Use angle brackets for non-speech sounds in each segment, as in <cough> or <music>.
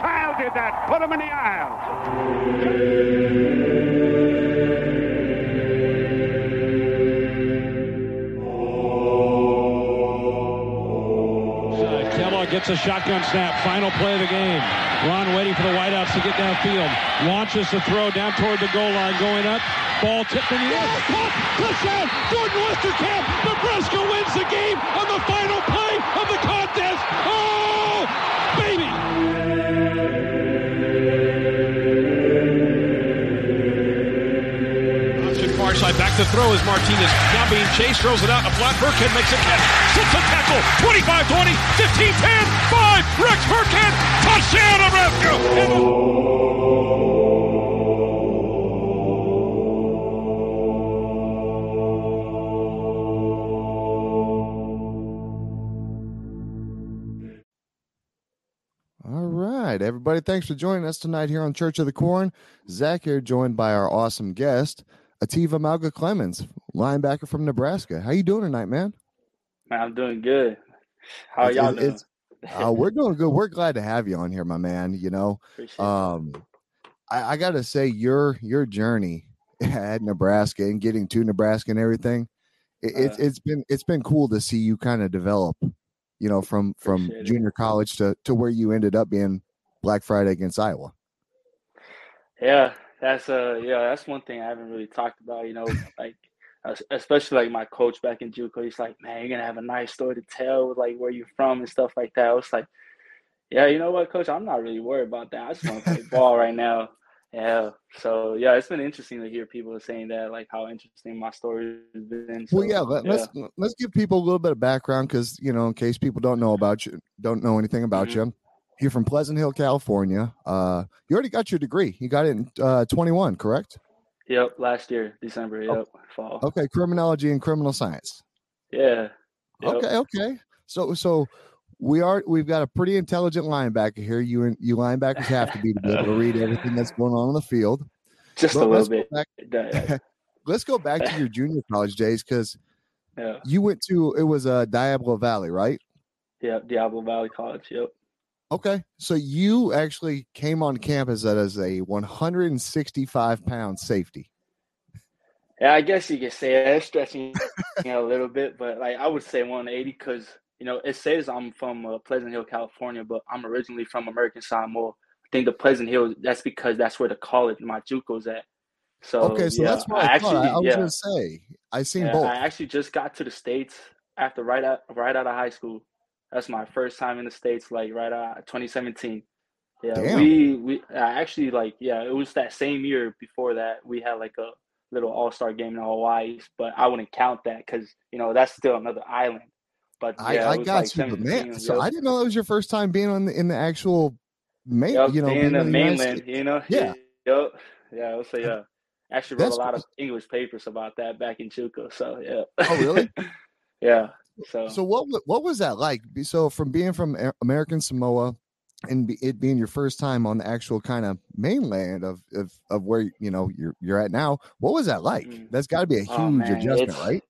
Child did that. Put them in the aisles. Uh, Kellogg gets a shotgun snap. Final play of the game. Ron waiting for the wideouts to get downfield. Launches the throw down toward the goal line. Going up. Ball tipped in the air. Caught. Touchdown. Jordan Westerkamp. Nebraska wins the game on the final play of the contest. Oh, baby. To throw is Martinez. Now being chased. Throws it out. A flat. Burkhead makes a catch. Sits a tackle. 25 20. 15 10. 5. Rex Burkhead. Touchdown, Nebraska. All right, everybody. Thanks for joining us tonight here on Church of the Corn. Zach here, joined by our awesome guest, Etiva Mauga-Clemons, linebacker from Nebraska. How you doing tonight, man? Man, I'm doing good. How It's- y'all it's- doing? it's- Uh, we're <laughs> doing good. We're glad to have you on here, my man. You know, um, I, I got to say your your journey <laughs> at Nebraska and getting to Nebraska and everything, it, it's Uh. it's been it's been cool to see you kind of develop. You know, from from Appreciate it. junior college to to where you ended up being Black Friday against Iowa. Yeah, that's uh yeah, that's one thing I haven't really talked about, you know, like especially like my coach back in JUCO, he's like, Man, you're gonna have a nice story to tell with like where you're from and stuff like that. I was like, Yeah, you know what, coach, I'm not really worried about that. I just want to play ball right now. Yeah. So yeah, it's been interesting to hear people saying that, like how interesting my story has been. So, well, yeah, let, let's let's give people a little bit of background because you know, in case people don't know about you, don't know anything about Mhm. you. You're from Pleasant Hill, California. Uh, you already got your degree. You got it in uh, 21, correct? Yep, last year, December, Oh. yep, fall. Okay, criminology and criminal science. Yeah. Yep. Okay, okay. So so we are we've got a pretty intelligent linebacker here. You and you linebackers have to be to be able to read <laughs> everything that's going on in the field. Just a little go bit. back- <laughs> Let's go back to your junior college days because yeah. you went to it was uh, Diablo Valley, right? Yeah, Diablo Valley College. Yep. Okay, so you actually came on campus as a 165 pound safety. Yeah, I guess you could say that. It's stretching <laughs> a little bit, but like I would say 180 because you know it says I'm from uh, Pleasant Hill, California, but I'm originally from American Samoa. I think the Pleasant Hill. That's because that's where the college my JUCO's at. So Okay, so yeah, that's what I, I actually I, I was yeah, gonna say I seen yeah, both. I actually just got to the states after right out right out of high school. That's my first time in the states, like right out 2017. Yeah, Damn. we we I actually like yeah, it was that same year before that we had like a little All Star game in Hawaii, but I wouldn't count that because you know that's still another island. But I, yeah, I was got like you, but man, so. I didn't know that was your first time being on the, in the actual main, Yep, you know, being the the mainland, you know. Yeah. <laughs> Yep. Yeah. So yeah, actually wrote That's a lot cool. of English papers about that back in JUCO. So yeah. Oh, really? <laughs> yeah. So, So what what was that like? So from being from American Samoa and it being your first time on the actual kind of mainland of of, of where you know you're you're at now what was that like mm-hmm. that's got to be a oh, huge oh, adjustment it's, right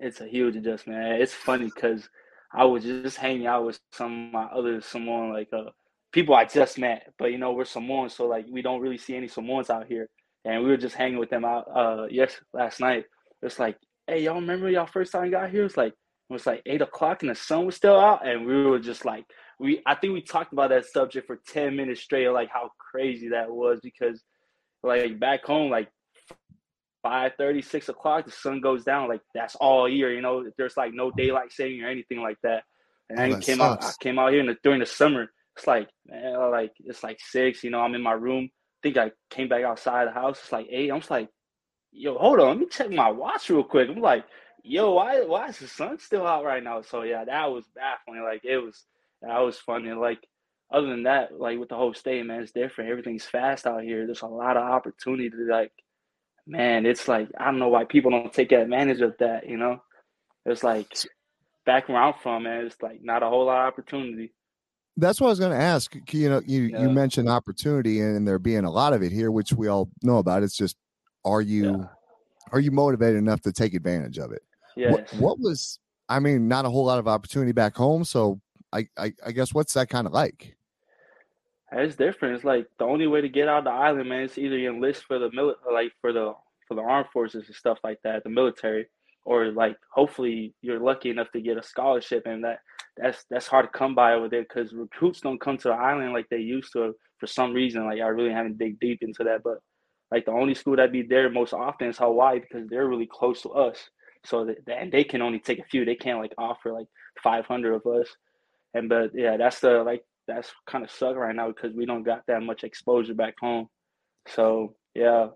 it's a huge adjustment it's funny because i was just hanging out with some of my other Samoan like uh people i just met but you know we're Samoans, so like we don't really see any Samoans out here and we were just hanging with them out uh yes last night it's like hey y'all remember y'all first time got here it's like was like eight o'clock and the sun was still out and we were just like we I think we talked about that subject for 10 minutes straight, like how crazy that was because like back home, like 5 30, 6 o'clock, the sun goes down, like that's all year, you know, there's like no daylight saving or anything like that. And oh, then came sucks. out I came out here the, during the summer. It's like man, like it's like six, you know, I'm in my room. I think I came back outside the house. It's like eight. I'm just like, yo, hold on, let me check my watch real quick. I'm like, yo, why why is the sun still out right now? So yeah, that was baffling. Like it was that was funny. Like other than that, like with the whole state, man, it's different. Everything's fast out here. There's a lot of opportunity to like, man, it's like I don't know why people don't take advantage of that. You know, it's like back where I'm from, man, it's like not a whole lot of opportunity. That's what I was going to ask. You know, you yeah. you mentioned opportunity and there being a lot of it here, which we all know about. It's just, are you yeah. are you motivated enough to take advantage of it? Yes. What, what was I mean, not a whole lot of opportunity back home. So I, I, I guess what's that kind of like? It's different. It's like the only way to get out of the island, man, is either you enlist for the mili- like for the for the armed forces and stuff like that, the military, or like hopefully you're lucky enough to get a scholarship, and that that's that's hard to come by over there because recruits don't come to the island like they used to for some reason. Like I really haven't dig deep into that, but like the only school that be there most often is Hawaii because they're really close to us. So that, and they can only take a few. They can't like offer like 500 of us. And but yeah, that's the like that's kind of suck right now because we don't got that much exposure back home. So yeah.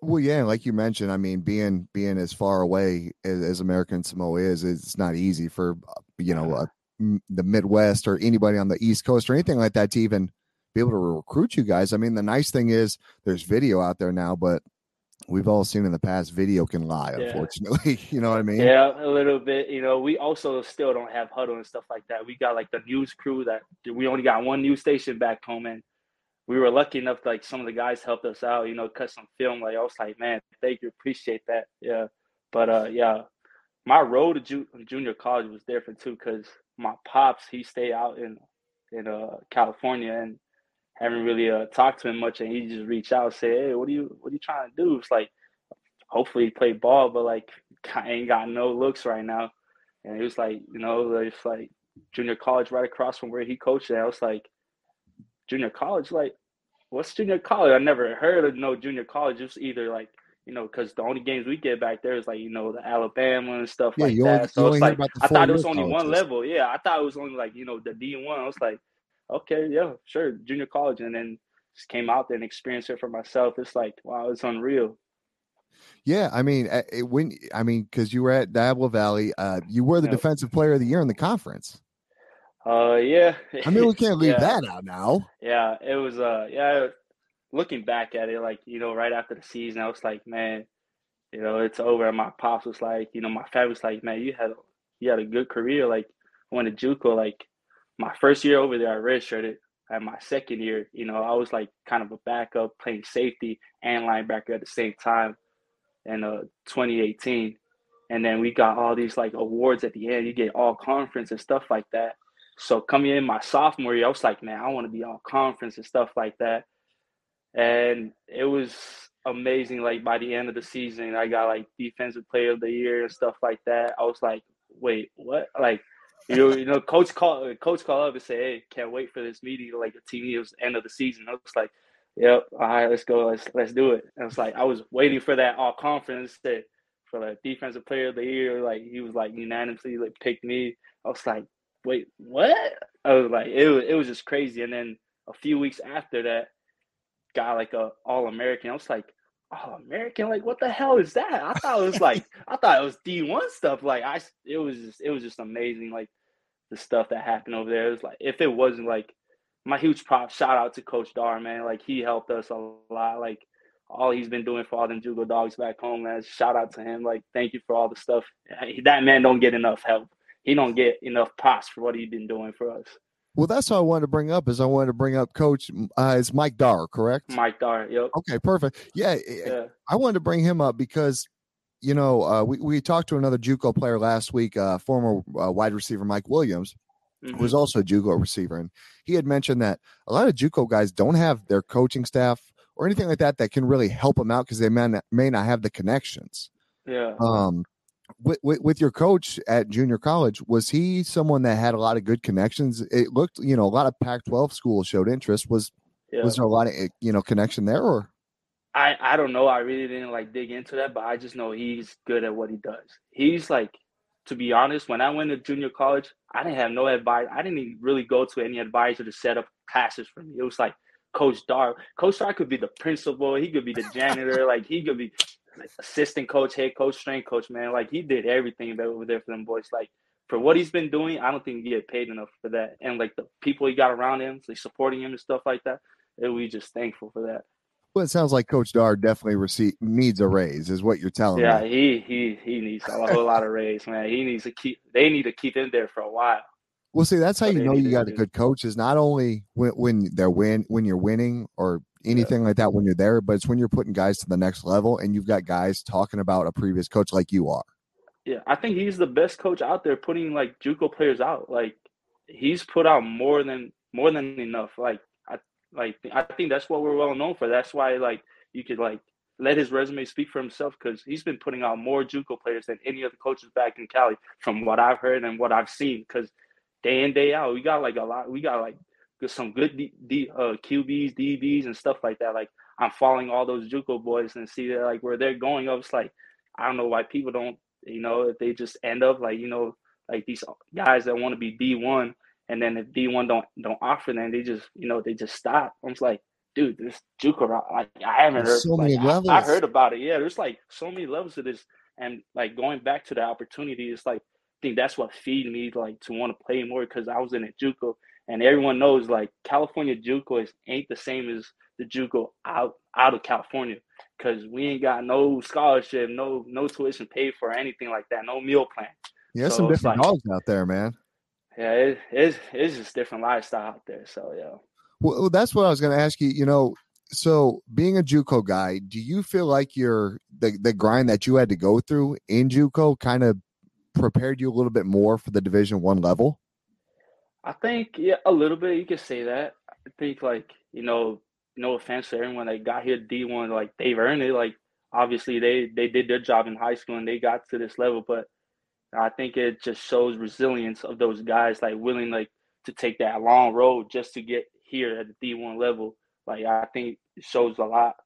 Well, yeah, like you mentioned, I mean, being being as far away as, as American Samoa is, it's not easy for you know uh, the Midwest or anybody on the East Coast or anything like that to even be able to recruit you guys. I mean, the nice thing is there's video out there now, but we've all seen in the past video can lie yeah. unfortunately <laughs> you know what i mean? Yeah a little bit you know we also still don't have Hudl and stuff like that. We got like the news crew that we only got one news station back home and we were lucky enough like some of the guys helped us out you know cut some film like i was like man thank you appreciate that. Yeah but uh yeah my road to ju- junior college was different too because my pops he stayed out in in uh california and haven't really uh, talked to him much, and he just reached out and said, "Hey, what are you what are you trying to do?" It's like, hopefully play ball, but like I ain't got no looks right now. And he was like, you know, it's like junior college right across from where he coached at. I was like, junior college, like, what's junior college? I never heard of no junior college. It's either like you know, because the only games we get back there is like you know the Alabama and stuff yeah, like that. Only, so it's like I thought it was only colleges. one level. Yeah, I thought it was only like you know the D one. I was like, okay, yeah, sure, junior college, and then just came out there and experienced it for myself. It's like, wow, it's unreal. Yeah, I mean, eh, it, when I mean, because you were at Diablo Valley, uh, you were the defensive player of the year in the conference. Uh, yeah. I mean, we can't <laughs> leave yeah. that out now. Yeah, it was. Uh, yeah. Looking back at it, like you know, right after the season, I was like, man, you know, it's over. And my pops was like, you know, my family was like, man, you had you had a good career. Like, went to JUCO. Like, my first year over there, I redshirted. At my second year, you know, I was like kind of a backup playing safety and linebacker at the same time in uh, 2018. And then we got all these like awards at the end. You get all conference and stuff like that. So coming in my sophomore year, I was like, man, I want to be all conference and stuff like that. And it was amazing. Like by the end of the season, I got like defensive player of the year and stuff like that. I was like, wait, what? Like you know, you know, coach call coach call up and say, "Hey, can't wait for this meeting." Like the it was end of the season. I was like, "Yep, all right, let's go, let's let's do it." And it's like I was waiting for that all conference that for the defensive player of the year. Like he was like unanimously like picked me. I was like, "Wait, what?" I was like, it was it was just crazy. And then a few weeks after that, got like a All American. I was like, oh American, like what the hell is that? I thought it was like <laughs> I thought it was D one stuff. Like I, it was just it was just amazing. Like the stuff that happened over there. It was like if it wasn't like my huge prop shout out to Coach Dar, man. Like he helped us a lot. Like all he's been doing for all them JUCO dogs back home, man. Shout out to him. Like thank you for all the stuff. That man don't get enough help. He don't get enough props for what he's been doing for us. Well, that's what I wanted to bring up. Is I wanted to bring up Coach. Uh, is Mike Dar correct? Mike Dar. Yep. Okay, perfect. Yeah, Yeah. I wanted to bring him up because you know uh, we we talked to another JUCO player last week, uh, former uh, wide receiver Mike Williams, Mhm. who was also a JUCO receiver, and he had mentioned that a lot of JUCO guys don't have their coaching staff or anything like that that can really help them out because they may not, may not have the connections. Yeah. Um, with, with with your coach at junior college, was he someone that had a lot of good connections? It looked, you know, a lot of Pac-12 schools showed interest. Was yeah. was there a lot of eh, you know connection there, or I I don't know. I really didn't like dig into that, but I just know he's good at what he does. He's like, to be honest, when I went to junior college, I didn't have no advice. I didn't even really go to any advisor to set up classes for me. It was like Coach Dar. Coach Dar could be the principal. He could be the janitor. like he could be assistant coach, head coach, strength coach. Man, like he did everything that over there for them boys. Like for what he's been doing, I don't think he get paid enough for that. And like the people he got around him, like supporting him and stuff like that, and we just thankful for that. well, it sounds like Coach Dar definitely receive, needs a raise, is what you're telling Yeah, me. he he he needs a whole lot of raise, man. He needs to keep. They need to keep him there for a while. Well, see, that's how But you know you got a good coach is not only when when they're win when you're winning or anything like that when you're there, but it's when you're putting guys to the next level and you've got guys talking about a previous coach like you are. Yeah, I think he's the best coach out there, putting like JUCO players out. Like he's put out more than more than enough. Like I like I think that's what we're well known for. That's why like you could like let his resume speak for himself because he's been putting out more JUCO players than any other coaches back in Cali, from what I've heard and what I've seen. Because day in day out, we got like a lot. We got like some good D, D, uh, QBs, DBs, and stuff like that. Like I'm following all those JUCO boys and see that like where they're going. I was like, I don't know why people don't, you know, if they just end up like you know, like these guys that want to be D one, and then if D one don't don't offer them, they just you know they just stop. I'm just like, dude, this JUCO route, like I haven't There's heard. so many like, I- levels. I heard about it. Yeah, there's like so many levels of this, and like going back to the opportunity, it's like I think that's what feed me like to want to play more because I was in a JUCO, and everyone knows like California JUCO is ain't the same as the JUCO out out of California because we ain't got no scholarship, no no tuition paid for, or anything like that, no meal plan. Yeah, So some different like- dogs out there, man. Yeah, it, it's it's just different lifestyle out there. So yeah. Well, that's what I was going to ask you. You know, so being a JUCO guy, do you feel like your the the grind that you had to go through in JUCO kind of prepared you a little bit more for the Division One level? I think yeah, a little bit. You could say that. I think like you know, no offense to everyone that got here D one, like they've earned it. Like obviously they they did their job in high school and they got to this level, but I think it just shows resilience of those guys, like willing like to take that long road just to get here at the D one level. Like I think it shows a lot,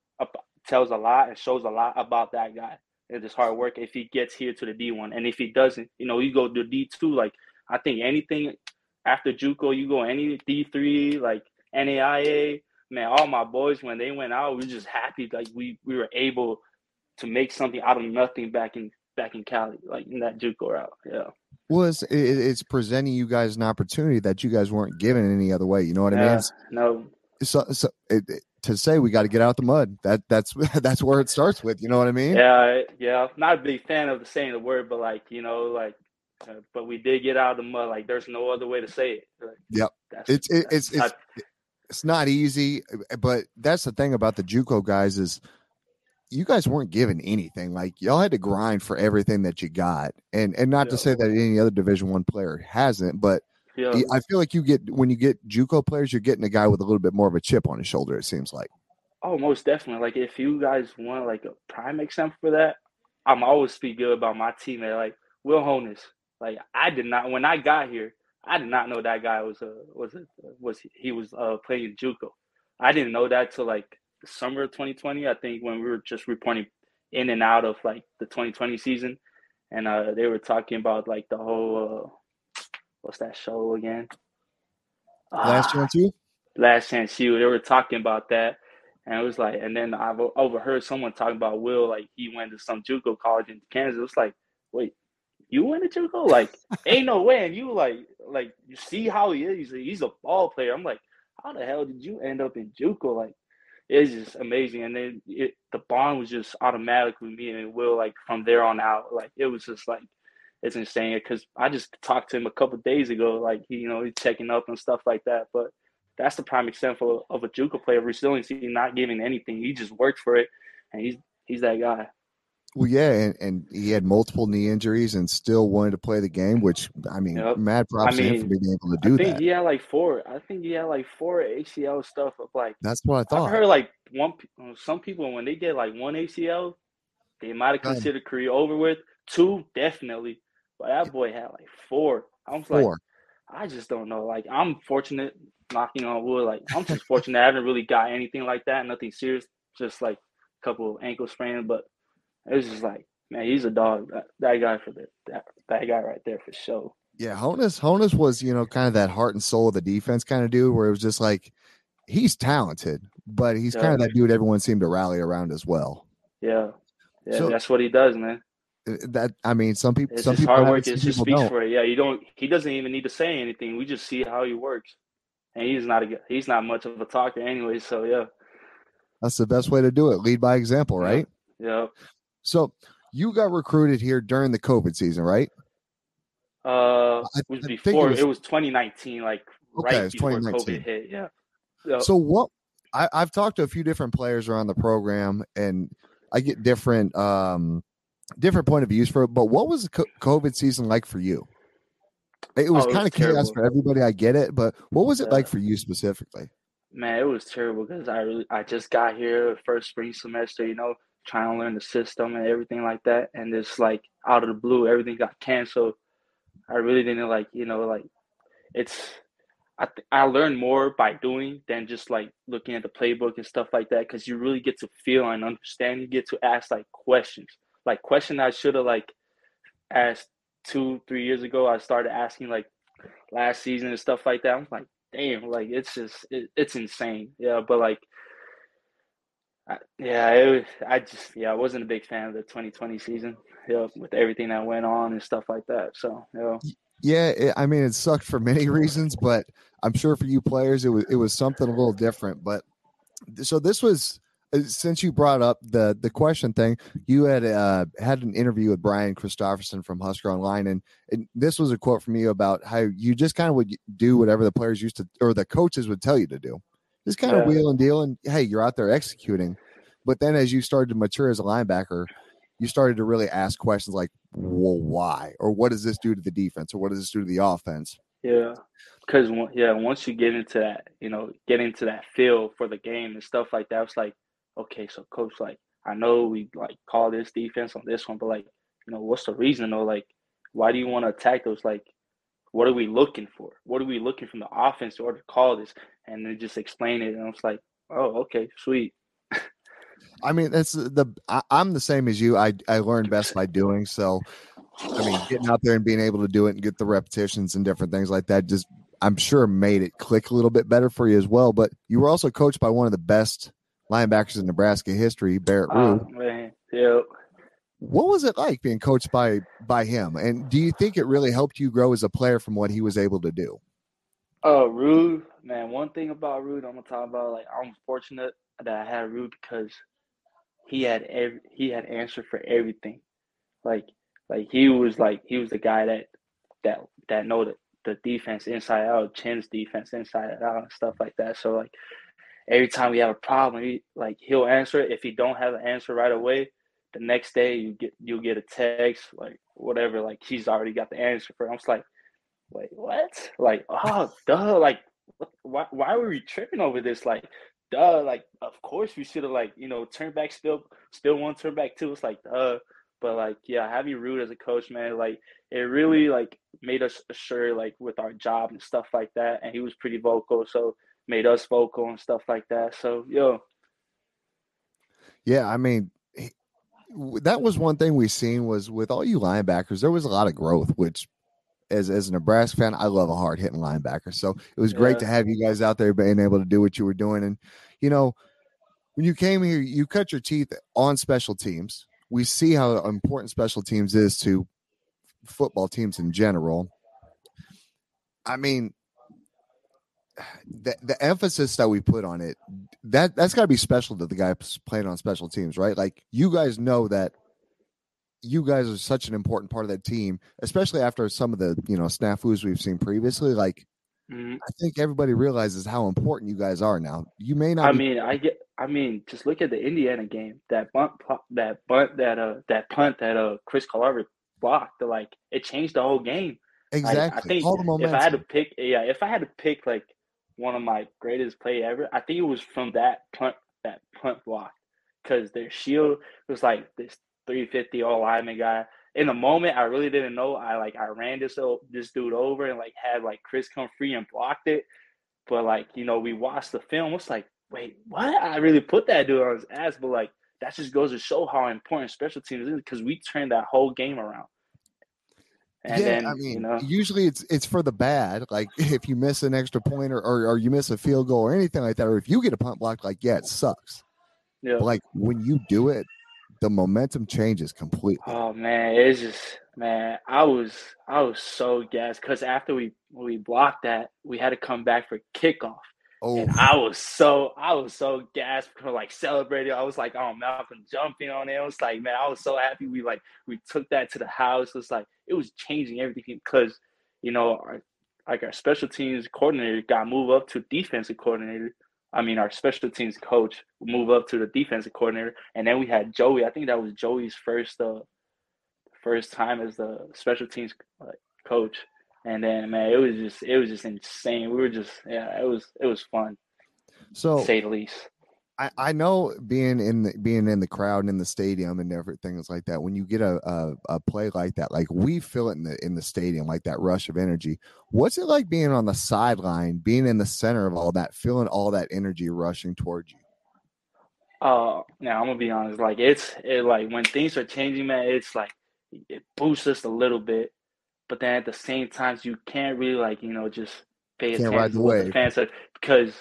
tells a lot, and shows a lot about that guy and his hard work. If he gets here to the D one, and if he doesn't, you know, you go to D two. Like I think anything after JUCO, you go any D three, like NAIA. Man, all my boys when they went out, we were just happy like we we were able to make something out of nothing back in back in Cali, like in that JUCO route. Yeah, Well, it's, it's presenting you guys an opportunity that you guys weren't given any other way. You know what I mean? yeah. It's- No, So, so it, it- to say we got to get out the mud. That that's <laughs> that's where it starts with. You know what I mean? yeah, yeah. Not a big fan of the saying the word, but like you know, like, Uh, but we did get out of the mud. Like, there's no other way to say it. Like, Yep. It's it, it's it's it's not easy, but that's the thing about the JUCO guys is you guys weren't given anything. Like y'all had to grind for everything that you got, and and not to say that any other Division One player hasn't, but yeah, I feel like you get when you get JUCO players, you're getting a guy with a little bit more of a chip on his shoulder. It seems like. Oh, most definitely. Like if you guys want like a prime example for that, I'm always speak good about my teammate, like Will Honas. Like I did not when I got here, I did not know that guy was a was a was he was uh playing JUCO. I didn't know that till like summer of 2020. I think when we were just reporting in and out of like the 2020 season, and uh they were talking about like the whole uh, what's that show again? Last Ah, chance U. last chance U they were talking about that and it was like and then i've overheard someone talking about will like he went to some juco college in kansas it's like wait you went to juco like ain't no way. And you like like you see how he is. He's a, ball player. I'm like how the hell did you end up in juco? Like it's just amazing. And then it, the bond was just automatic with me and will like from there on out. Like it was just like it's insane. Because I just talked to him a couple days ago, like you know, he's checking up and stuff like that. But that's the prime example of a JUCO player resiliency, not giving anything. He just worked for it, and he's he's that guy. Well, yeah, and, and he had multiple knee injuries and still wanted to play the game, which I mean, yep. mad props I mean, to him for being able to do I think that. He had like four. I think he had like four ACL stuff of like. That's what I thought. I heard like one. Uh, some people when they get like one ACL, they might have considered career over with. Two, definitely, but that boy had like four. I was four. like, I just don't know. Like I'm fortunate, knocking on wood. Like I'm just fortunate. I haven't really got anything like that. Nothing serious. Just like a couple ankle sprains, but it was just like, man, he's a dog. That, that guy for the that, that guy right there for sure. Yeah, Honas Honas was you know kind of that heart and soul of the defense kind of dude, where it was just like he's talented, but he's yeah. kind of that dude everyone seemed to rally around as well. Yeah, yeah, so, that's what he does, man. Uh, that I mean, some people, it's some people hard work. It just speaks don't. for it. Yeah, you don't. He doesn't even need to say anything. We just see how he works, and he's not a he's not much of a talker anyway. So yeah, that's the best way to do it. Lead by example, right? Yeah. So you got recruited here during the COVID season, right? Uh, it was I, before. It was, it was, 2019, like okay, right before COVID hit. Yeah. So, so what? I, I've talked to a few different players around the program, and I get different um different point of views for it. But what was the COVID season like for you? It was, oh, kind of chaos for everybody. I get it, but what was it yeah. like for you specifically? Man, it was terrible because I really I just got here first spring semester. You know, trying to learn the system and everything like that. And it's like out of the blue, everything got canceled. I really didn't like, you know, like it's, I, th- I learned more by doing than just like looking at the playbook and stuff like that. Cause you really get to feel and understand. You get to ask like questions, like question I should have like asked two, three years ago. I started asking like last season and stuff like that. I'm like, damn, like it's just, it, it's insane. Yeah. But like, Yeah, it was, I just yeah, I wasn't a big fan of the 2020 season. You know, with everything that went on and stuff like that. So you know. Yeah, it, I mean, it sucked for many <laughs> reasons, but I'm sure for you players, it was it was something a little different. But so this was uh, since you brought up the the question thing, you had uh, had an interview with Brian Christopherson from Husker Online, and, and this was a quote from you about how you just kind of would do whatever the players used to or the coaches would tell you to do just kind yeah. of wheel and deal. And hey, you're out there executing. But then as you started to mature as a linebacker, you started to really ask questions like, well, why? Or what does this do to the defense? Or what does this do to the offense? Yeah. Because, yeah, once you get into that, you know, get into that feel for the game and stuff like that, it's like, okay, so coach, like, I know we like call this defense on this one, but like, you know, what's the reason though? Like, why do you want to attack those? Like, what are we looking for? What are we looking from the offense in order to call this? And then just explain it. And I was like, oh, okay, sweet. I mean, that's the I, am the same as you. I I learned best by doing. So, I mean, getting out there and being able to do it and get the repetitions and different things like that just I'm sure made it click a little bit better for you as well. But you were also coached by one of the best linebackers in Nebraska history, Barrett Ruud. Oh, ah, man. Yep. What was it like being coached by by him? And do you think it really helped you grow as a player from what he was able to do? Oh, Ruud, man. One thing about Ruud, I'm gonna talk about. Like, I'm fortunate that I had Ruud because he had every he had answer for everything. Like, like he was like he was the guy that that that know the, the defense inside out, Chin's defense inside out, and stuff like that. So like every time we have a problem, he like he'll answer it. If he don't have an answer right away, the next day you get you'll get a text like whatever like he's already got the answer for it. I'm just like wait what? Like oh duh like why why were we tripping over this? Like duh like of course we should have like you know turn back spill spill one turn back two it's like duh. But like yeah having Ruud as a coach man like it really like made us sure like with our job and stuff like that. And he was pretty vocal so made us vocal and stuff like that. So yo. Yeah i mean that was one thing we seen was with all you linebackers, there was a lot of growth, which as as a Nebraska fan, I love a hard hitting linebacker. So it was great to have you guys out there being able to do what you were doing. And you know, when you came here, you cut your teeth on special teams. We see how important special teams is to football teams in general. I mean, the the emphasis that we put on it that that's got to be special to the guy playing on special teams, right? Like you guys know that you guys are such an important part of that team, especially after some of the you know snafus we've seen previously. Like, mm-hmm. I think everybody realizes how important you guys are now. You may not. I be- mean, I get. I mean, just look at the Indiana game. That bunt, that bunt, that uh, that punt that uh Chris Carver blocked. Like, it changed the whole game. Exactly. Like, I think All the if I had to pick, yeah, if I had to pick like one of my greatest play ever, I think it was from that punt, that punt block, because their shield was like this 350 all lineman guy. In the moment, I really didn't know. I like I ran this this dude over and like had like Chris come free and blocked it. But like you know, we watched the film. It's like, wait, what? I really put that dude on his ass. But like that just goes to show how important special teams is because we turned that whole game around. And yeah, then, I mean, you know, usually it's it's for the bad. Like <laughs> if you miss an extra point or, or, or you miss a field goal or anything like that, or if you get a punt block, like yeah, it sucks. Yeah. But like when you do it, the momentum changes completely. Oh man, it's just man, I was I was so gassed because after we we blocked that, we had to come back for kickoff. Oh. And I was so I was so gassed for like celebrating. I was like, oh Malcolm jumping on it. It was like, man, I was so happy we like we took that to the house. It was like it was changing everything because you know our like our special teams coordinator got moved up to defensive coordinator I mean, our special teams coach move up to the defensive coordinator, and then we had Joey. I think that was Joey's first uh, first time as the special teams uh, coach. And then, man, it was just it was just insane. We were just yeah, it was it was fun. So say the least. I, I know being in the being in the crowd and in the stadium and everything is like that. When you get a, a, a play like that, like we feel it in the in the stadium, like that rush of energy. What's it like being on the sideline, being in the center of all that, feeling all that energy rushing towards you? Uh, now I'm gonna be honest. Like it's it like when things are changing, man. It's like it boosts us a little bit, but then at the same time, you can't really like you know just pay can't attention to what the fans because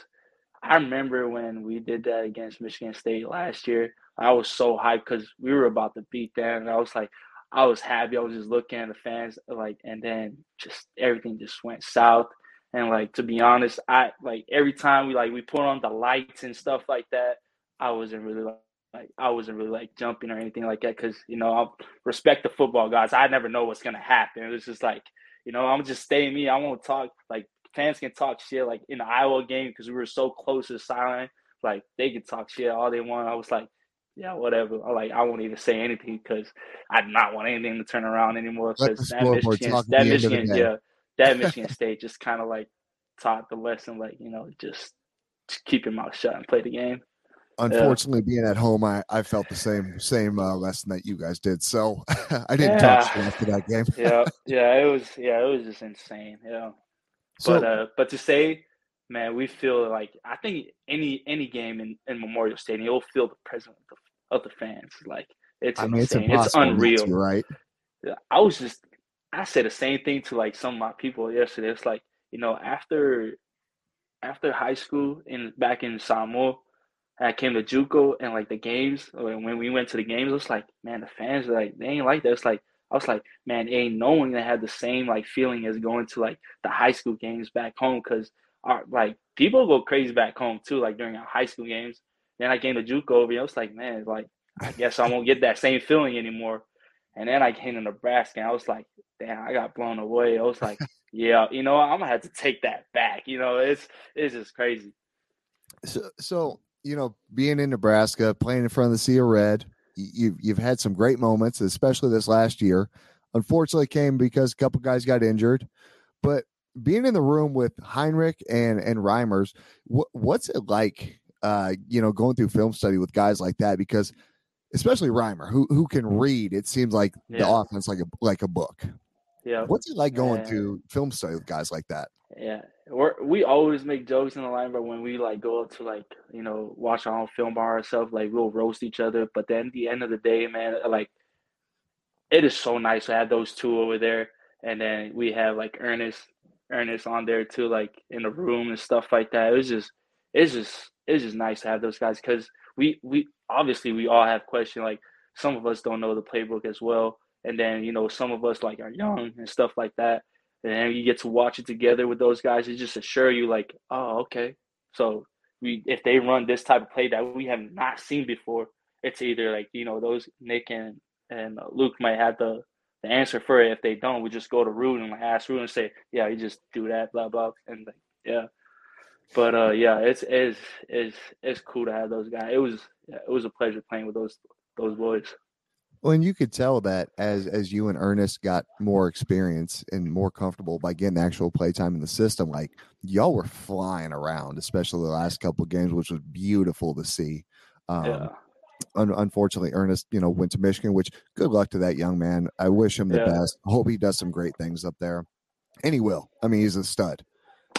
I remember when we did that against Michigan State last year. I was so hyped because we were about to beat them, and I was like, I was happy. I was just looking at the fans, like, and then just everything just went south. And like to be honest, I like every time we like we put on the lights and stuff like that, I wasn't really like, like I wasn't really like jumping or anything like that because you know I respect the football guys. I never know what's gonna happen. It was just like you know I'm just staying me. I won't talk like fans can talk shit like in the Iowa game because we were so close to sideline. Like they can talk shit all they want. I was like, yeah, whatever. I like I won't even say anything because I do not want anything to turn around anymore. Because that Michigan, that Michigan, yeah, that <laughs> Michigan State just kind of like taught the lesson, like you know, just, just keep your mouth shut and play the game. Unfortunately, yeah. being at home, I, I felt the same same uh, lesson that you guys did. So <laughs> I didn't yeah. talk after that game. yeah, <laughs> yeah, it was yeah, it was just insane. Yeah. So, but uh, but to say, man, we feel like I think any any game in, in Memorial Stadium, you'll feel the presence of the, of the fans. Like it's I mean, insane. It's, it's unreal, right? I was just I said the same thing to like some of my people yesterday. It's like you know after after high school in back in Samoa, I came to JUCO and like the games when we went to the games, it was like man, the fans like they ain't like that. It's like I was like, man, ain't no one that had the same like feeling as going to like the high school games back home because our like people go crazy back home too, like during our high school games. Then I came to JUCO over here. I was like, man, like I guess I won't get that same feeling anymore. And then I came to Nebraska and I was like, damn, I got blown away. I was like, <laughs> yeah, you know, I'm gonna have to take that back. You know, it's it's just crazy. So so you know, being in Nebraska, playing in front of the Sea of Red, you've you've had some great moments, especially this last year. Unfortunately, came because a couple guys got injured, but being in the room with Henrich and and Reimers, what, what's it like? Uh, you know, going through film study with guys like that because, especially Reimer, who who can read. It seems like yeah. the offense like a like a book. Yeah. What's it like going yeah. through film study with guys like that? Yeah, we're, we always make jokes in the line, but when we like go up to like you know watch our own film by ourselves, like we'll roast each other. But then the end of the day, man, uh, like it is so nice to have those two over there, and then we have like Ernest, Ernest on there too, like in the room and stuff like that. It was just, it's just, it's just nice to have those guys because we we obviously we all have questions. Like some of us don't know the playbook as well, and then you know some of us like are young and stuff like that and you get to watch it together with those guys. It just assure you like, oh, okay. So we if they run this type of play that we have not seen before, it's either like you know those Nick and and uh, Luke might have the the answer for it. If they don't, we just go to Ruud and ask Ruud and say, yeah, you just do that, blah blah, and like, yeah. But uh, yeah, it's it's it's it's cool to have those guys. It was it was a pleasure playing with those those boys. Well, and you could tell that as as you and Ernest got more experience and more comfortable by getting actual play time in the system, like y'all were flying around, especially the last couple of games, which was beautiful to see. Um, Yeah. un- unfortunately, Ernest, you know, went to Michigan, which good luck to that young man. I wish him the Yeah. best. Hope he does some great things up there, and he will. I mean, he's a stud.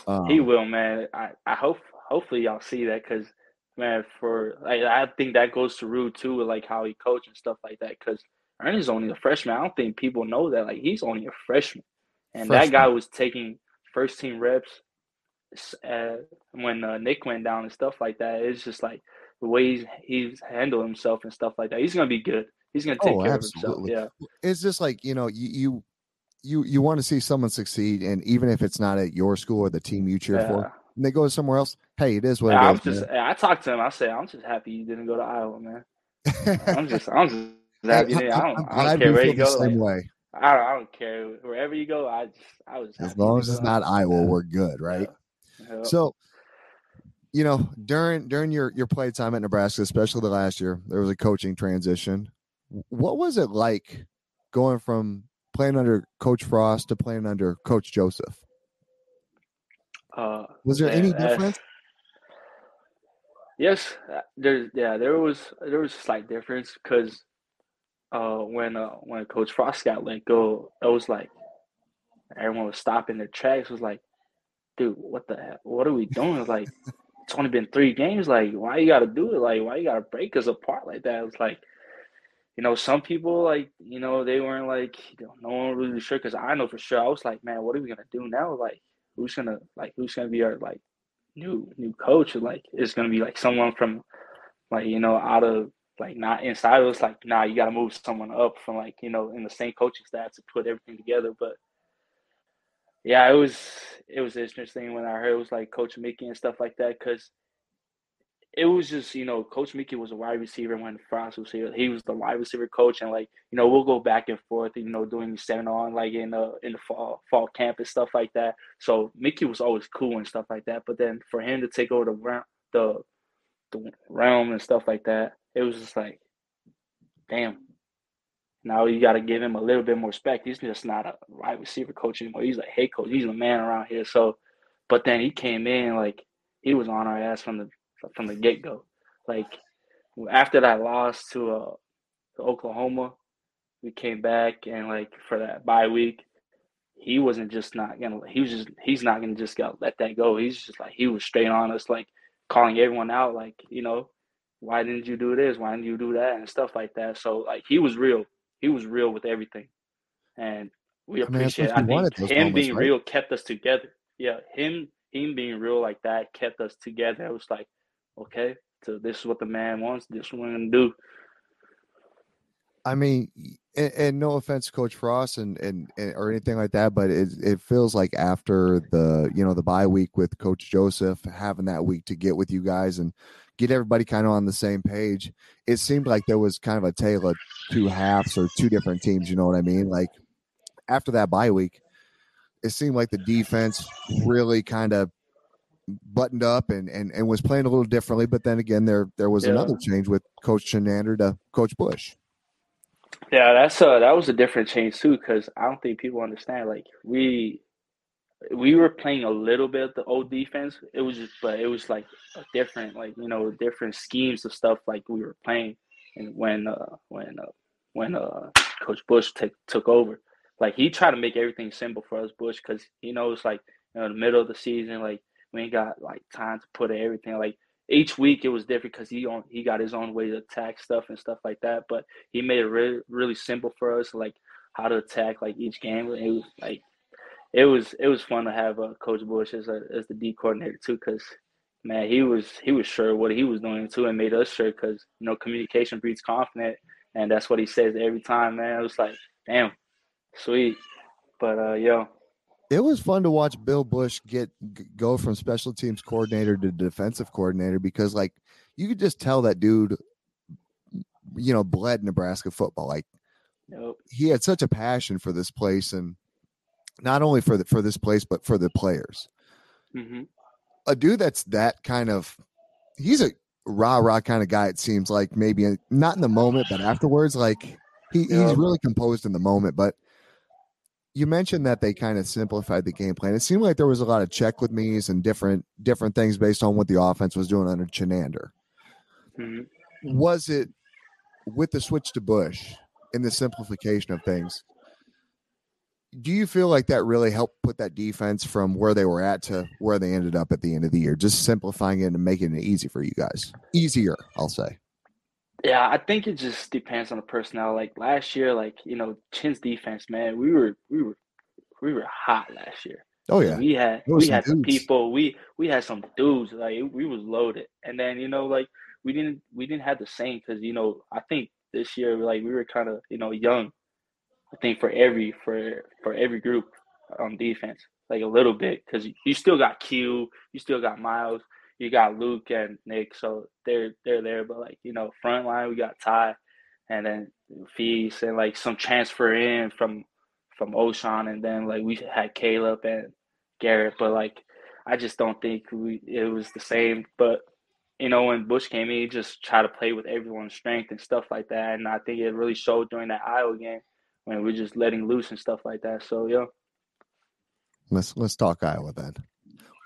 Um, He will, man. I, I hope hopefully y'all see that because man, for like, I think that goes to Ruud too with like how he coached and stuff like that. Because Ernie's only a freshman. I don't think people know that. Like he's only a freshman, and that guy was taking first team reps uh, when uh, Nick went down and stuff like that. It's just like the way he's he's handled himself and stuff like that. He's gonna be good. He's gonna take Oh, care absolutely. of himself. Yeah, it's just like you know, you you you, you want to see someone succeed, and even if it's not at your school or the team you cheer Yeah. for. And they go somewhere else. Hey, it is what Yeah, I it was is. just. I talked to him. I said, I'm just happy you didn't go to Iowa, man. <laughs> I'm just. I'm just happy. you I'm- didn't. I I'm don't. I don't care where you the go. same Like, way. I don't, I don't care wherever you go. I just I was As long as it's not Iowa, Yeah. we're good, right? Yeah. So, you know, during during your your play time at Nebraska, especially the last year, there was a coaching transition. What was it like going from playing under Coach Frost to playing under Coach Joseph? Uh, Was there any difference? Yes, uh, there's yeah there was there was a slight difference because uh when uh when Coach Frost got let go, it was like everyone was stopping their tracks. Was like, dude, what the hell? What are we doing? It's like <laughs> it's only been three games. Like, why you got to do it? Like, why you got to break us apart like that? It's like, you know, some people like you know they weren't like you know, no one really sure because I know for sure I was like, man, what are we gonna do now? Like, who's gonna like who's gonna be our like new new coach? Like, it's gonna be like someone from like you know out of like not inside of us. Like, nah, you got to move someone up from like you know in the same coaching staff to put everything together. But yeah, it was it was interesting when I heard it was like Coach Mickey and stuff like that because it was just you know Coach Mickey was a wide receiver when Frost was here. He was the wide receiver coach, and like you know we'll go back and forth, you know, doing seven on like in the in the fall fall camp and stuff like that. So Mickey was always cool and stuff like that. But then for him to take over the realm, the the realm and stuff like that, it was just like, damn. Now you got to give him a little bit more respect. He's just not a wide receiver coach anymore. He's a head coach. He's a man around here. So, but then he came in like he was on our ass from the from the get go. Like after that loss to uh to Oklahoma, we came back and like for that bye week, he wasn't just not gonna. He was just he's not gonna just go let that go. He's just like he was straight on us, like calling everyone out, like you know, why didn't you do this? Why didn't you do that? And stuff like that. So like he was real. He was real with everything, and we I mean, appreciate. I think him moments, being right? real kept us together. Yeah, him him being real like that kept us together. It was like, okay, so this is what the man wants. This we're gonna do. I mean, and, and no offense, Coach Frost, and, and and or anything like that, but it it feels like after the you know the bye week with Coach Joseph having that week to get with you guys and get everybody kind of on the same page, it seemed like there was kind of a tale of two halves or two different teams. You know what I mean? Like after that bye week, it seemed like the defense really kind of buttoned up and, and and was playing a little differently. But then again, there there was Yeah. another change with Coach Chinander to Coach Busch. Yeah, that's uh that was a different change too, because I don't think people understand. Like we we were playing a little bit of the old defense. It was just but it was like a different like, you know, different schemes of stuff like we were playing and when uh when uh when uh Coach Busch took took over. Like he tried to make everything simple for us, Busch, because he knows like you know, the middle of the season, like we ain't got like time to put everything like each week it was different because he on he got his own way to attack stuff and stuff like that. But he made it really really simple for us, like how to attack like each game. It was like it was it was fun to have uh, Coach Busch as a, as the D coordinator too, because man he was he was sure what he was doing too, and made us sure because you know communication breeds confidence, and that's what he says every time. Man, it was like damn, sweet. But uh, yo, it was fun to watch Bill Busch get go from special teams coordinator to defensive coordinator because like you could just tell that dude you know bled Nebraska football like Nope. he had such a passion for this place and not only for the for this place but for the players. hmm A dude that's that kind of he's a rah rah kind of guy. It seems like maybe not in the moment, but afterwards, like he, he's really composed in the moment. But you mentioned that they kind of simplified the game plan. It seemed like there was a lot of check with me's and different different things based on what the offense was doing under Chinander. hmm Was it with the switch to Busch and the simplification of things? Do you feel like that really helped put that defense from where they were at to where they ended up at the end of the year? Just simplifying it and making it easy for you guys. Easier, I'll say. Yeah, I think it just depends on the personnel. Like last year, like you know, Chin's defense, man, we were we were we were hot last year. Oh yeah. We had we some had some dudes. people. We we had some dudes. Like we was loaded, and then you know, like we didn't we didn't have the same because you know I think this year like we were kind of you know young. I think for every for for every group on defense, like a little bit because you still got Q, you still got Miles, you got Luke and Nick, so they're they're there. But like you know, front line we got Ty, and then Feast and like some transfer in from from Ochaun, and then like we had Caleb and Garrett. But like I just don't think we it was the same. But you know, when Busch came in, he just tried to play with everyone's strength and stuff like that. And I think it really showed during that Iowa game when we are just letting loose and stuff like that. So yeah. Let's let's talk Iowa then.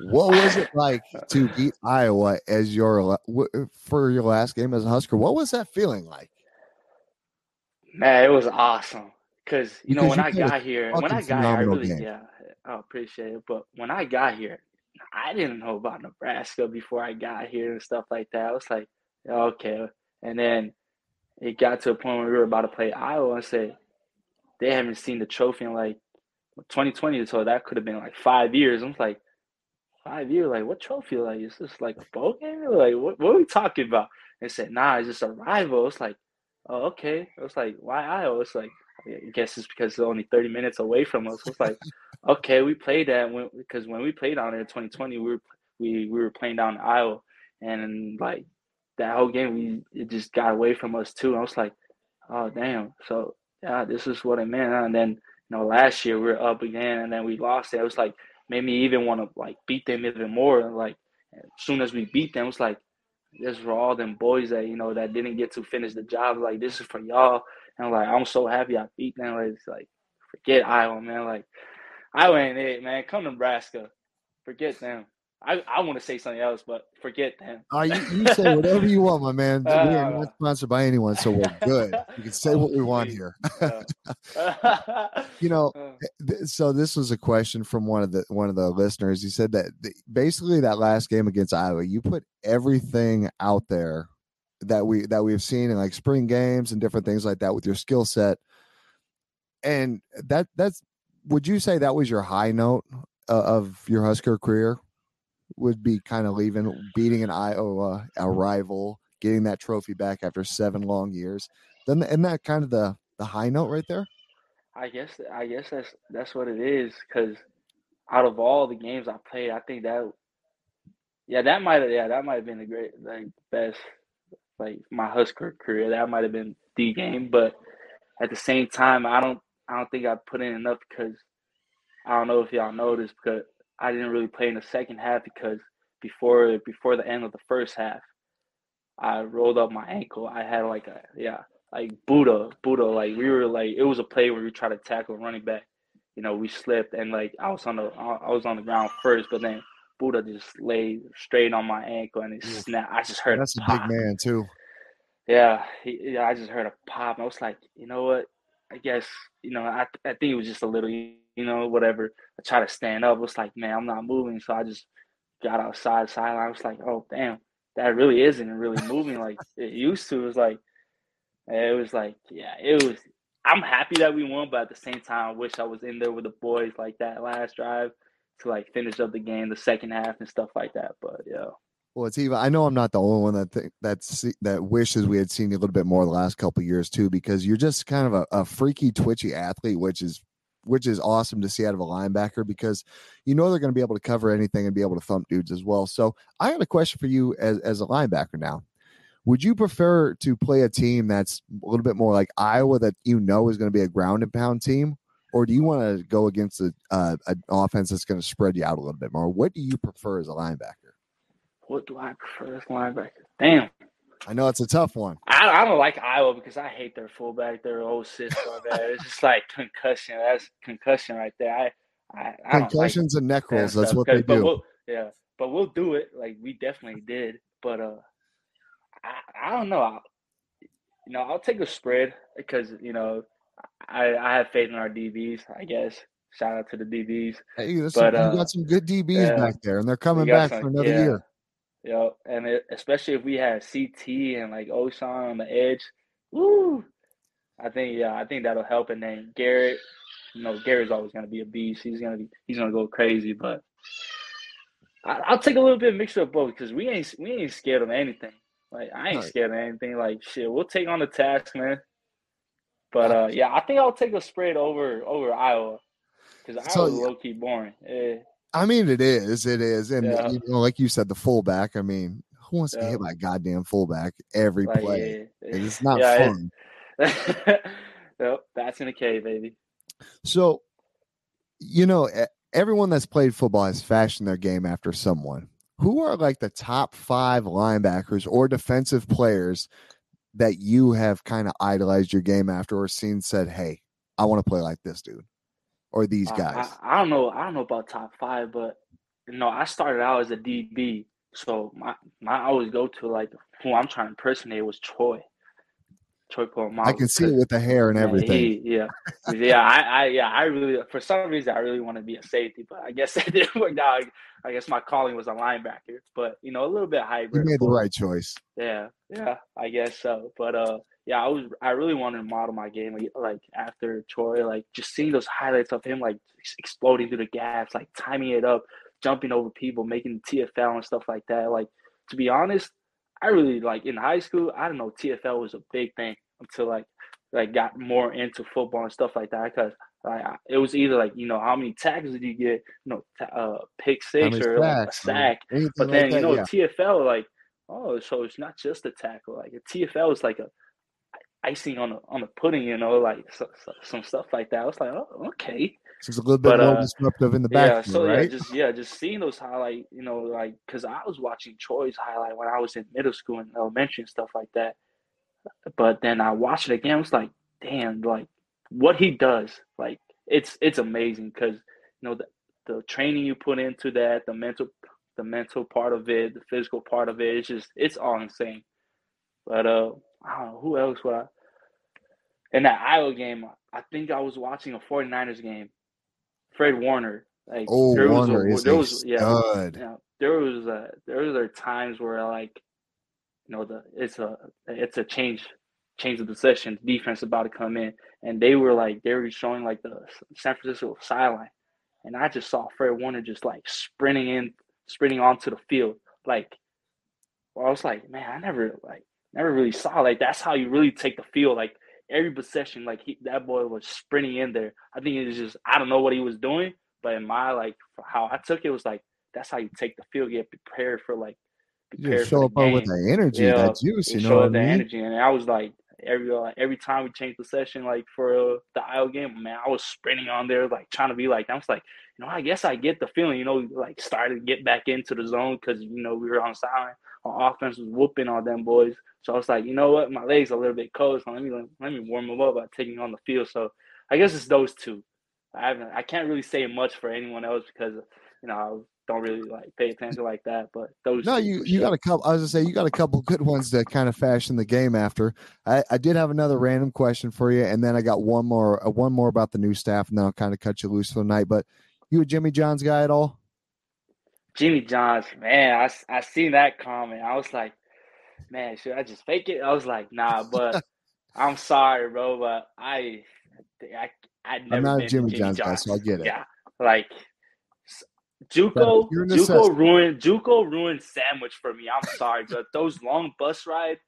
What was it like to beat Iowa as your for your last game as a Husker? What was that feeling like? Man, it was awesome. Cause you know when you I got here, when I got here, I really game. yeah, I appreciate it. But when I got here, I didn't know about Nebraska before I got here and stuff like that. I was like, okay. And then it got to a point where we were about to play Iowa. and said they haven't seen the trophy in like 2020, so that could have been like five years. I was like, five years? Like what trophy? Like is this like a bowl game? Like what? What are we talking about? They said, nah, it's just a rival. It's like, oh okay. I was like, why Iowa? It's like. I guess it's because it's only 30 minutes away from us. It's like, <laughs> okay, we played that when because when we played down there in 2020, we were we we were playing down in Iowa, and like that whole game, we it just got away from us too. I was like, oh damn. So yeah, this is what it meant. And then you know, last year we were up again, and then we lost it. It was like made me even want to like beat them even more. And like as soon as we beat them, it's like this for all them boys that you know that didn't get to finish the job. Like this is for y'all. And like I'm so happy I beat them. Like, it's like forget Iowa, man. Like Iowa ain't it, man. Come to Nebraska. Forget them. I, I want to say something else, but forget them. Uh, you, you say whatever you want, my man. <laughs> we are Uh, not sponsored by anyone, so we're good. We can say what we want <laughs> here. <laughs> You know, Uh, th- so this was a question from one of the one of the listeners. He said that the, basically that last game against Iowa, you put everything out there that we that we've seen in like spring games and different things like that with your skill set, and that that's would you say that was your high note uh, of your Husker career? Would be kind of leaving, beating an Iowa a rival, getting that trophy back after seven long years. Then isn't that kind of the the high note right there? I guess I guess that's that's what it is. Because out of all the games I played, I think that yeah, that might have yeah, that might have been the great like best like my Husker career. That might have been the game, but at the same time, I don't I don't think I put in enough because I don't know if y'all noticed because I didn't really play in the second half because before before the end of the first half, I rolled up my ankle. I had like a yeah like Buddha Buddha like we were like it was a play where we tried to tackle a running back. You know we slipped and like I was on the I was on the ground first, but then Buddha just laid straight on my ankle and it snapped. I just heard That's a a big man too. Yeah, he, yeah, I just heard a pop. I was like, you know what? I guess you know, I I think it was just a little, you know, whatever. I try to stand up. I was like, man, I'm not moving, so I just got outside sideline. I was like, oh damn, that really isn't really moving like it used to. It was like, eh, it was like, yeah, it was. I'm happy that we won, but at the same time, I wish I was in there with the boys like that last drive to like finish up the game, the second half and stuff like that. But yeah. Well, it's even. I know I'm not the only one that think that's that wishes we had seen you a little bit more the last couple years too, because you're just kind of a, a freaky, twitchy athlete, which is which is awesome to see out of a linebacker because you know they're going to be able to cover anything and be able to thump dudes as well. So I got a question for you as as a linebacker now. Would you prefer to play a team that's a little bit more like Iowa that you know is going to be a ground and pound team, or do you want to go against a, uh, an offense that's going to spread you out a little bit more? What do you prefer as a linebacker? What do I prefer as a linebacker? Damn. I know it's a tough one. I, I don't like Iowa because I hate their fullback, their old system. It's just like concussion. That's concussion right there. I, I, I concussions like and neck rolls. That's what they do. We'll, yeah, but we'll do it. Like we definitely did. But uh, I, I don't know. I'll, you know, I'll take a spread because you know I I have faith in our DBs. I guess. Shout out to the DBs. Hey, but, some, uh, you got some good DBs yeah, back there, and they're coming back some, for another yeah. year. Yeah, and it, especially if we had CT and like Ochaun on the edge, woo! I think yeah, I think that'll help. And then Garrett, you know, Garrett's always gonna be a beast. He's gonna be he's gonna go crazy. But I, will take a little bit of mixture of both because we ain't we ain't scared of anything. Like I ain't right. scared of anything. Like shit, we'll take on the task, man. But uh, yeah, I think I'll take a spread over over Iowa because Iowa's so, low key boring. Yeah. I mean, it is, it is, and uh, yeah. you know, like you said, the fullback. I mean, who wants yeah. to hit my goddamn fullback every like, play? Yeah, it's not fun. It, <laughs> nope, that's in a K, baby. So, you know, everyone that's played football has fashioned their game after someone. Who are like the top five linebackers or defensive players that you have kind of idolized your game after or seen said, "Hey, I want to play like this dude"? Or these guys? I, I, don't know. I don't know about top five, but you know, I started out as a DB, so my my always go to like who I'm trying to impersonate was Troy. Troy Polamalu. I can see it with the hair and everything. He, yeah, <laughs> yeah. I, I, yeah. I really, for some reason, I really want to be a safety, but I guess <laughs> it didn't work out. I guess my calling was a linebacker, but you know, a little bit hybrid. You made the right choice. Yeah, yeah. I guess so. But uh, yeah, I was I really wanted to model my game like, like after Troy, like just seeing those highlights of him like exploding through the gaps, like timing it up, jumping over people, making TFL and stuff like that. Like to be honest, I really like in high school. I don't know TFL was a big thing until like like got more into football and stuff like that because like it was either like you know how many tackles did you get, you know, uh, pick six or like a sack, but then like that, you know yeah. TFL like oh so it's not just a tackle like a TFL is like a icing on the on the pudding, you know, like so, so, some stuff like that. I was like, oh, okay. So it's a little bit but, more uh, disruptive in the back. Yeah, so right? yeah, just yeah, just seeing those highlight, you know, like because I was watching Troy's highlight when I was in middle school and elementary and stuff like that. But then I watched it again. I was like, damn, like what he does, like it's it's amazing because you know the the training you put into that, the mental the mental part of it, the physical part of it, it's just it's all insane. But uh I don't know who else would I in that Iowa game, I think I was watching a 49ers game. Fred Warner. Like oh, there Warner was a, there was yeah, yeah, there was a, there was times where like you know the it's a it's a change change of possession defense about to come in and they were like they were showing like the San Francisco sideline and I just saw Fred Warner just like sprinting in sprinting onto the field like well, I was like man I never like never really saw like that's how you really take the field like every possession like he, that boy was sprinting in there I think it was just I don't know what he was doing but in my like how I took it was like that's how you take the field get prepared for like prepared show up with the energy yeah, that juice you know show up the mean? energy and I was like every like, every time we changed the session like for uh, the Iowa game man I was sprinting on there like trying to be like I was like you know I guess I get the feeling you know like started to get back into the zone because you know we were on silent our offense was whooping on them boys so I was like, you know what, my legs a little bit cold, so let me let me warm them up by taking on the field. So I guess it's those two. I haven't, I can't really say much for anyone else because you know don't really like pay attention like that. But those no, you you got a couple. I was gonna say you got a couple good ones to kind of fashion the game after. I, I did have another random question for you, and then I got one more uh, one more about the new staff, and then I'll kind of cut you loose for the night. But you a Jimmy John's guy at all? Jimmy John's, man, I I seen that comment. I was like, man, should I just fake it? I was like, nah, but <laughs> I'm sorry, bro, but I, I, I never. I'm not a Jimmy, Jimmy John's guy, so I get it. Yeah, like JUCO, JUCO ruined, JUCO ruined sandwich for me. I'm sorry, but <laughs> those long bus ride,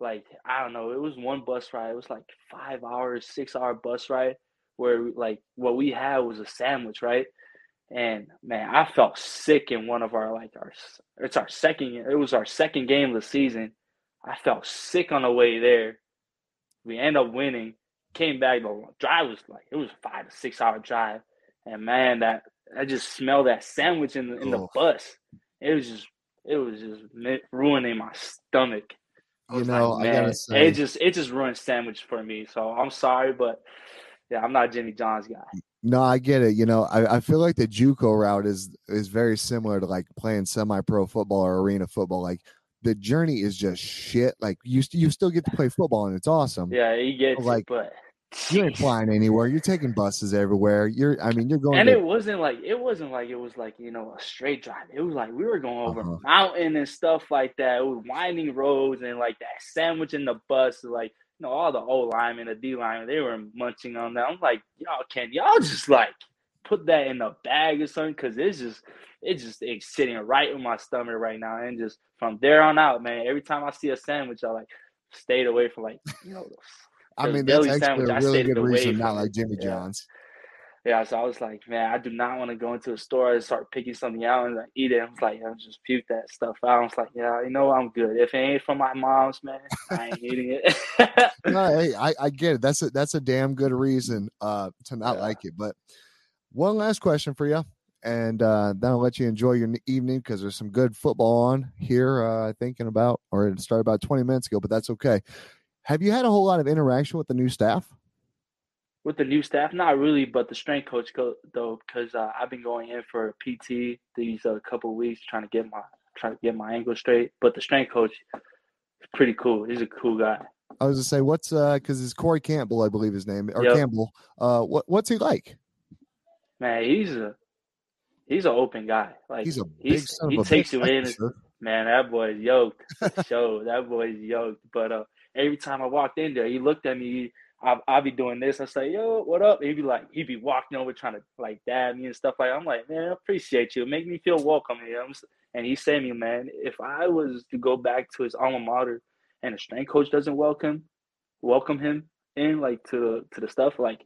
like I don't know, it was one bus ride. It was like five hours, six hour bus ride, where like what we had was a sandwich, right? And man, I felt sick in one of our like our it's our second it was our second game of the season. I felt sick on the way there. We end up winning. Came back. The drive was like it was a five to six hour drive, and man, that I just smelled that sandwich in the, in the Oh. bus. It was just it was just ruining my stomach. I You know, like, I gotta man, say- it just it just ruined sandwich for me. So I'm sorry, but yeah, I'm not Jimmy John's guy. No, I get it. You know, I, I feel like the JUCO route is is very similar to like playing semi pro football or arena football. Like the journey is just shit. Like you st- you still get to play football and it's awesome. Yeah, he gets Like, it, but You ain't flying anywhere. You're taking buses everywhere. You're I mean you're going And to, it wasn't like it wasn't like it was like you know a straight drive. It was like we were going over Uh-huh. mountain and stuff like that. It was winding roads and like that sandwich in the bus. Like you know all the O line and the D line, they were munching on that. I'm like, y'all can y'all just like put that in a bag or something? Because it's just it's just it's sitting right in my stomach right now. And just from there on out, man, every time I see a sandwich, I like stayed away from like you know. I mean that's deli actually sandwich, a really good reason not like. Jimmy Yeah. John's. Yeah, so I was like, man, I do not want to go into a store and start picking something out and like, eat it. I was like, I just puke that stuff out. I was like, yeah, you know, I'm good. If it ain't from my mom's, man, I ain't eating it. <laughs> no, hey, I, I get it. That's a that's a damn good reason uh to not Yeah. like it. But one last question for you, and uh, then I'll let you enjoy your evening because there's some good football on here. Uh, thinking about, or it started about 20 minutes ago, but that's okay. Have you had a whole lot of interaction with the new staff? With the new staff, not really, but the strength coach co- though, because uh, I've been going in for PT these uh, couple weeks trying to get my trying to get my angle straight. But the strength coach is pretty cool. He's a cool guy. I was to say, what's uh, because it's Corey Campbell, I believe his name, or Yep. Campbell. Uh, what what's he like? Man, he's a he's an open guy. Like He's a big he's, son he of a takes you in. sure. Man, that boy's yoked. Show <laughs> that boy's yoked. But uh, every time I walked in there, he looked at me. I I be doing this. I say, "Yo, what up?" He'd be like, he'd be walking over trying to like dab me and stuff like. I'm like, man, I appreciate you. Make me feel welcome here. I'm And he said, "Me, man, if I was to go back to his alma mater, and the strength coach doesn't welcome welcome him in like to to the stuff, like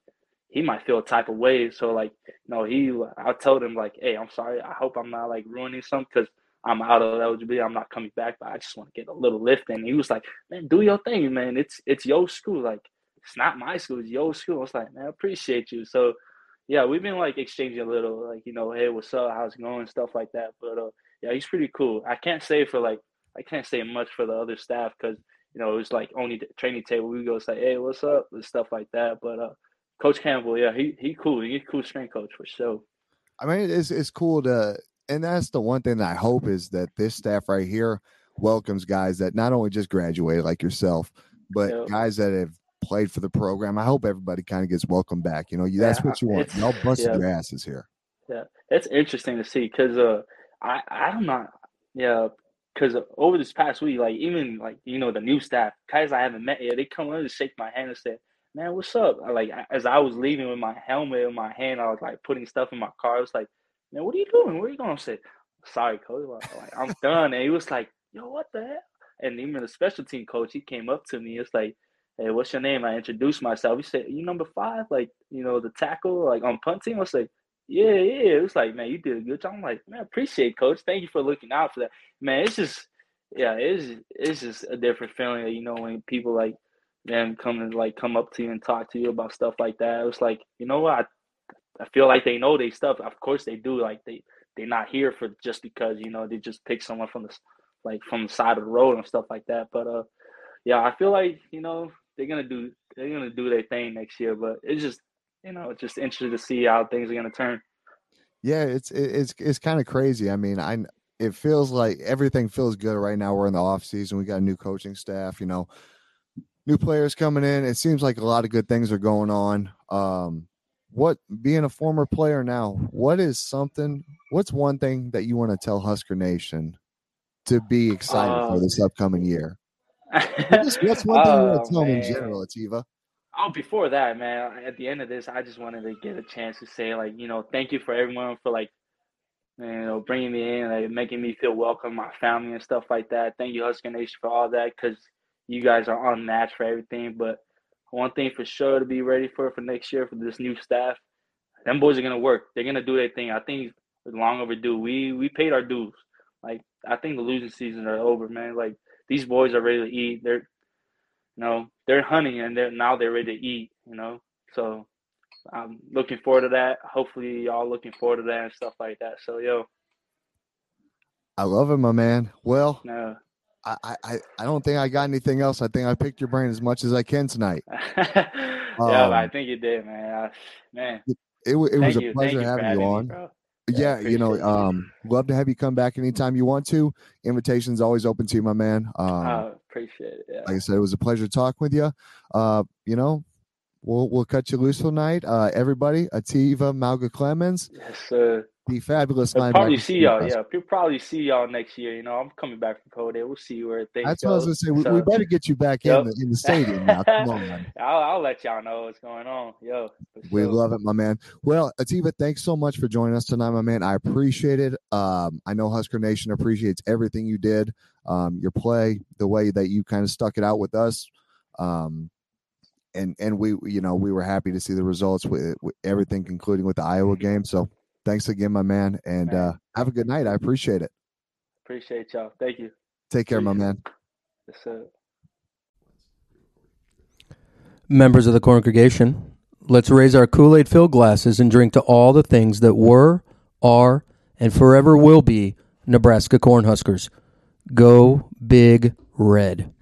he might feel a type of way. So like, no, he. I told him like, hey, I'm sorry. I hope I'm not like ruining something because I'm out of eligibility. I'm not coming back, but I just want to get a little lift. And he was like, man, do your thing, man. It's it's your school. Like it's not my school. It's your school. I was like, man, I appreciate you. So yeah, we've been like exchanging a little, like you know, hey, what's up? How's it going? Stuff like that. But uh, yeah, he's pretty cool. I can't say for like I can't say much for the other staff because you know it was like only the training table. We go say, hey, what's up? And stuff like that. But uh, Coach Campbell, yeah, he he cool. He's a cool strength coach for sure. I mean, it's it's cool to, and that's the one thing that I hope is that this staff right here welcomes guys that not only just graduated like yourself, but Yep. guys that have played for the program. I hope everybody kind of gets welcomed back. You know, you that's Yeah, what you want. Y'all busted yeah. your asses here. Yeah, it's interesting to see because uh, I I'm not yeah because over this past week, like even like you know the new staff guys I haven't met yet, they come in and shake my hand and say, "Man, what's up?" I, Like as I was leaving with my helmet in my hand, I was like putting stuff in my car. I was like, "Man, what are you doing? Where are you going?" I said, "Sorry, coach. Like, I'm <laughs> done." And he was like, "Yo, what the hell?" And even the special team coach, he came up to me. It's like. Hey, what's your name? I introduced myself. He said, "You number five, like you know the tackle, like on punt team." I was like, yeah, yeah. It was like, man, you did a good job. I'm like, man, appreciate coach. Thank you for looking out for that. Man, it's just yeah, it's it's just a different feeling, you know, when people like them come and like come up to you and talk to you about stuff like that. It was like, you know what? I, I feel like they know they stuff. Of course they do. Like they they're not here for just because, you know, they just pick someone from the like from the side of the road and stuff like that. But uh yeah, I feel like, you know, they're gonna do they're gonna do their thing next year, but it's just you know, it's just interesting to see how things are gonna turn. Yeah, it's it's it's kind of crazy. I mean, I it feels like everything feels good right now. We're in the off season. We got a new coaching staff. You know, new players coming in. It seems like a lot of good things are going on. Um, what being a former player now, what is something? What's one thing that you want to tell Husker Nation to be excited for Uh, this upcoming year? What's, what's one thing you want <laughs> Oh, to tell them in general, Etiva? Oh, before that, man, at the end of this, I just wanted to get a chance to say, like, you know, thank you for everyone for like, you know, bringing me in, like, making me feel welcome, my family and stuff like that. Thank you, Husker Nation, for all that, because you guys are unmatched for everything. But one thing for sure to be ready for for next year for this new staff, them boys are gonna work. They're gonna do their thing. I think it's long overdue. We we paid our dues. Like I think the losing seasons are over, man. Like these boys are ready to eat. They're, you know, they're hunting and they're now they're ready to eat. You know, so I'm looking forward to that. Hopefully, y'all looking forward to that and stuff like that. So, yo. I love it, my man. Well, no. I, I, I don't think I got anything else. I think I picked your brain as much as I can tonight. <laughs> yeah, um, I think you did, man. I, man, it, it, it was a pleasure having, having, you on. Me, yeah, yeah you know, um, love to have you come back anytime you want to. Invitation's always open to you, my man. Um, oh, appreciate it. Yeah. Like I said, it was a pleasure talking with you. Uh, you know, we'll we'll cut you loose tonight. Uh, everybody, Etiva Mauga-Clemons. Yes, sir the fabulous I'll Probably see y'all. Yeah, we'll probably see y'all next year. You know, I'm coming back from Code. We'll see where things. That's what I was gonna say. We, so, we better get you back yep. in the in the stadium now. Come on. <laughs> I'll, I'll let y'all know what's going on. Yo, we sure. love it, my man. Well, Etiva, thanks so much for joining us tonight, my man. I appreciate it. Um, I know Husker Nation appreciates everything you did, um, your play, the way that you kind of stuck it out with us. Um, and and we you know we were happy to see the results with, with everything concluding with the Iowa game. So thanks again, my man, and. Uh, have a good night. I appreciate it. Appreciate y'all. Thank you. Take care, my man. Yes, sir. Members of the congregation, let's raise our Kool Aid filled glasses and drink to all the things that were, are, and forever will be Nebraska Cornhuskers. Go Big Red.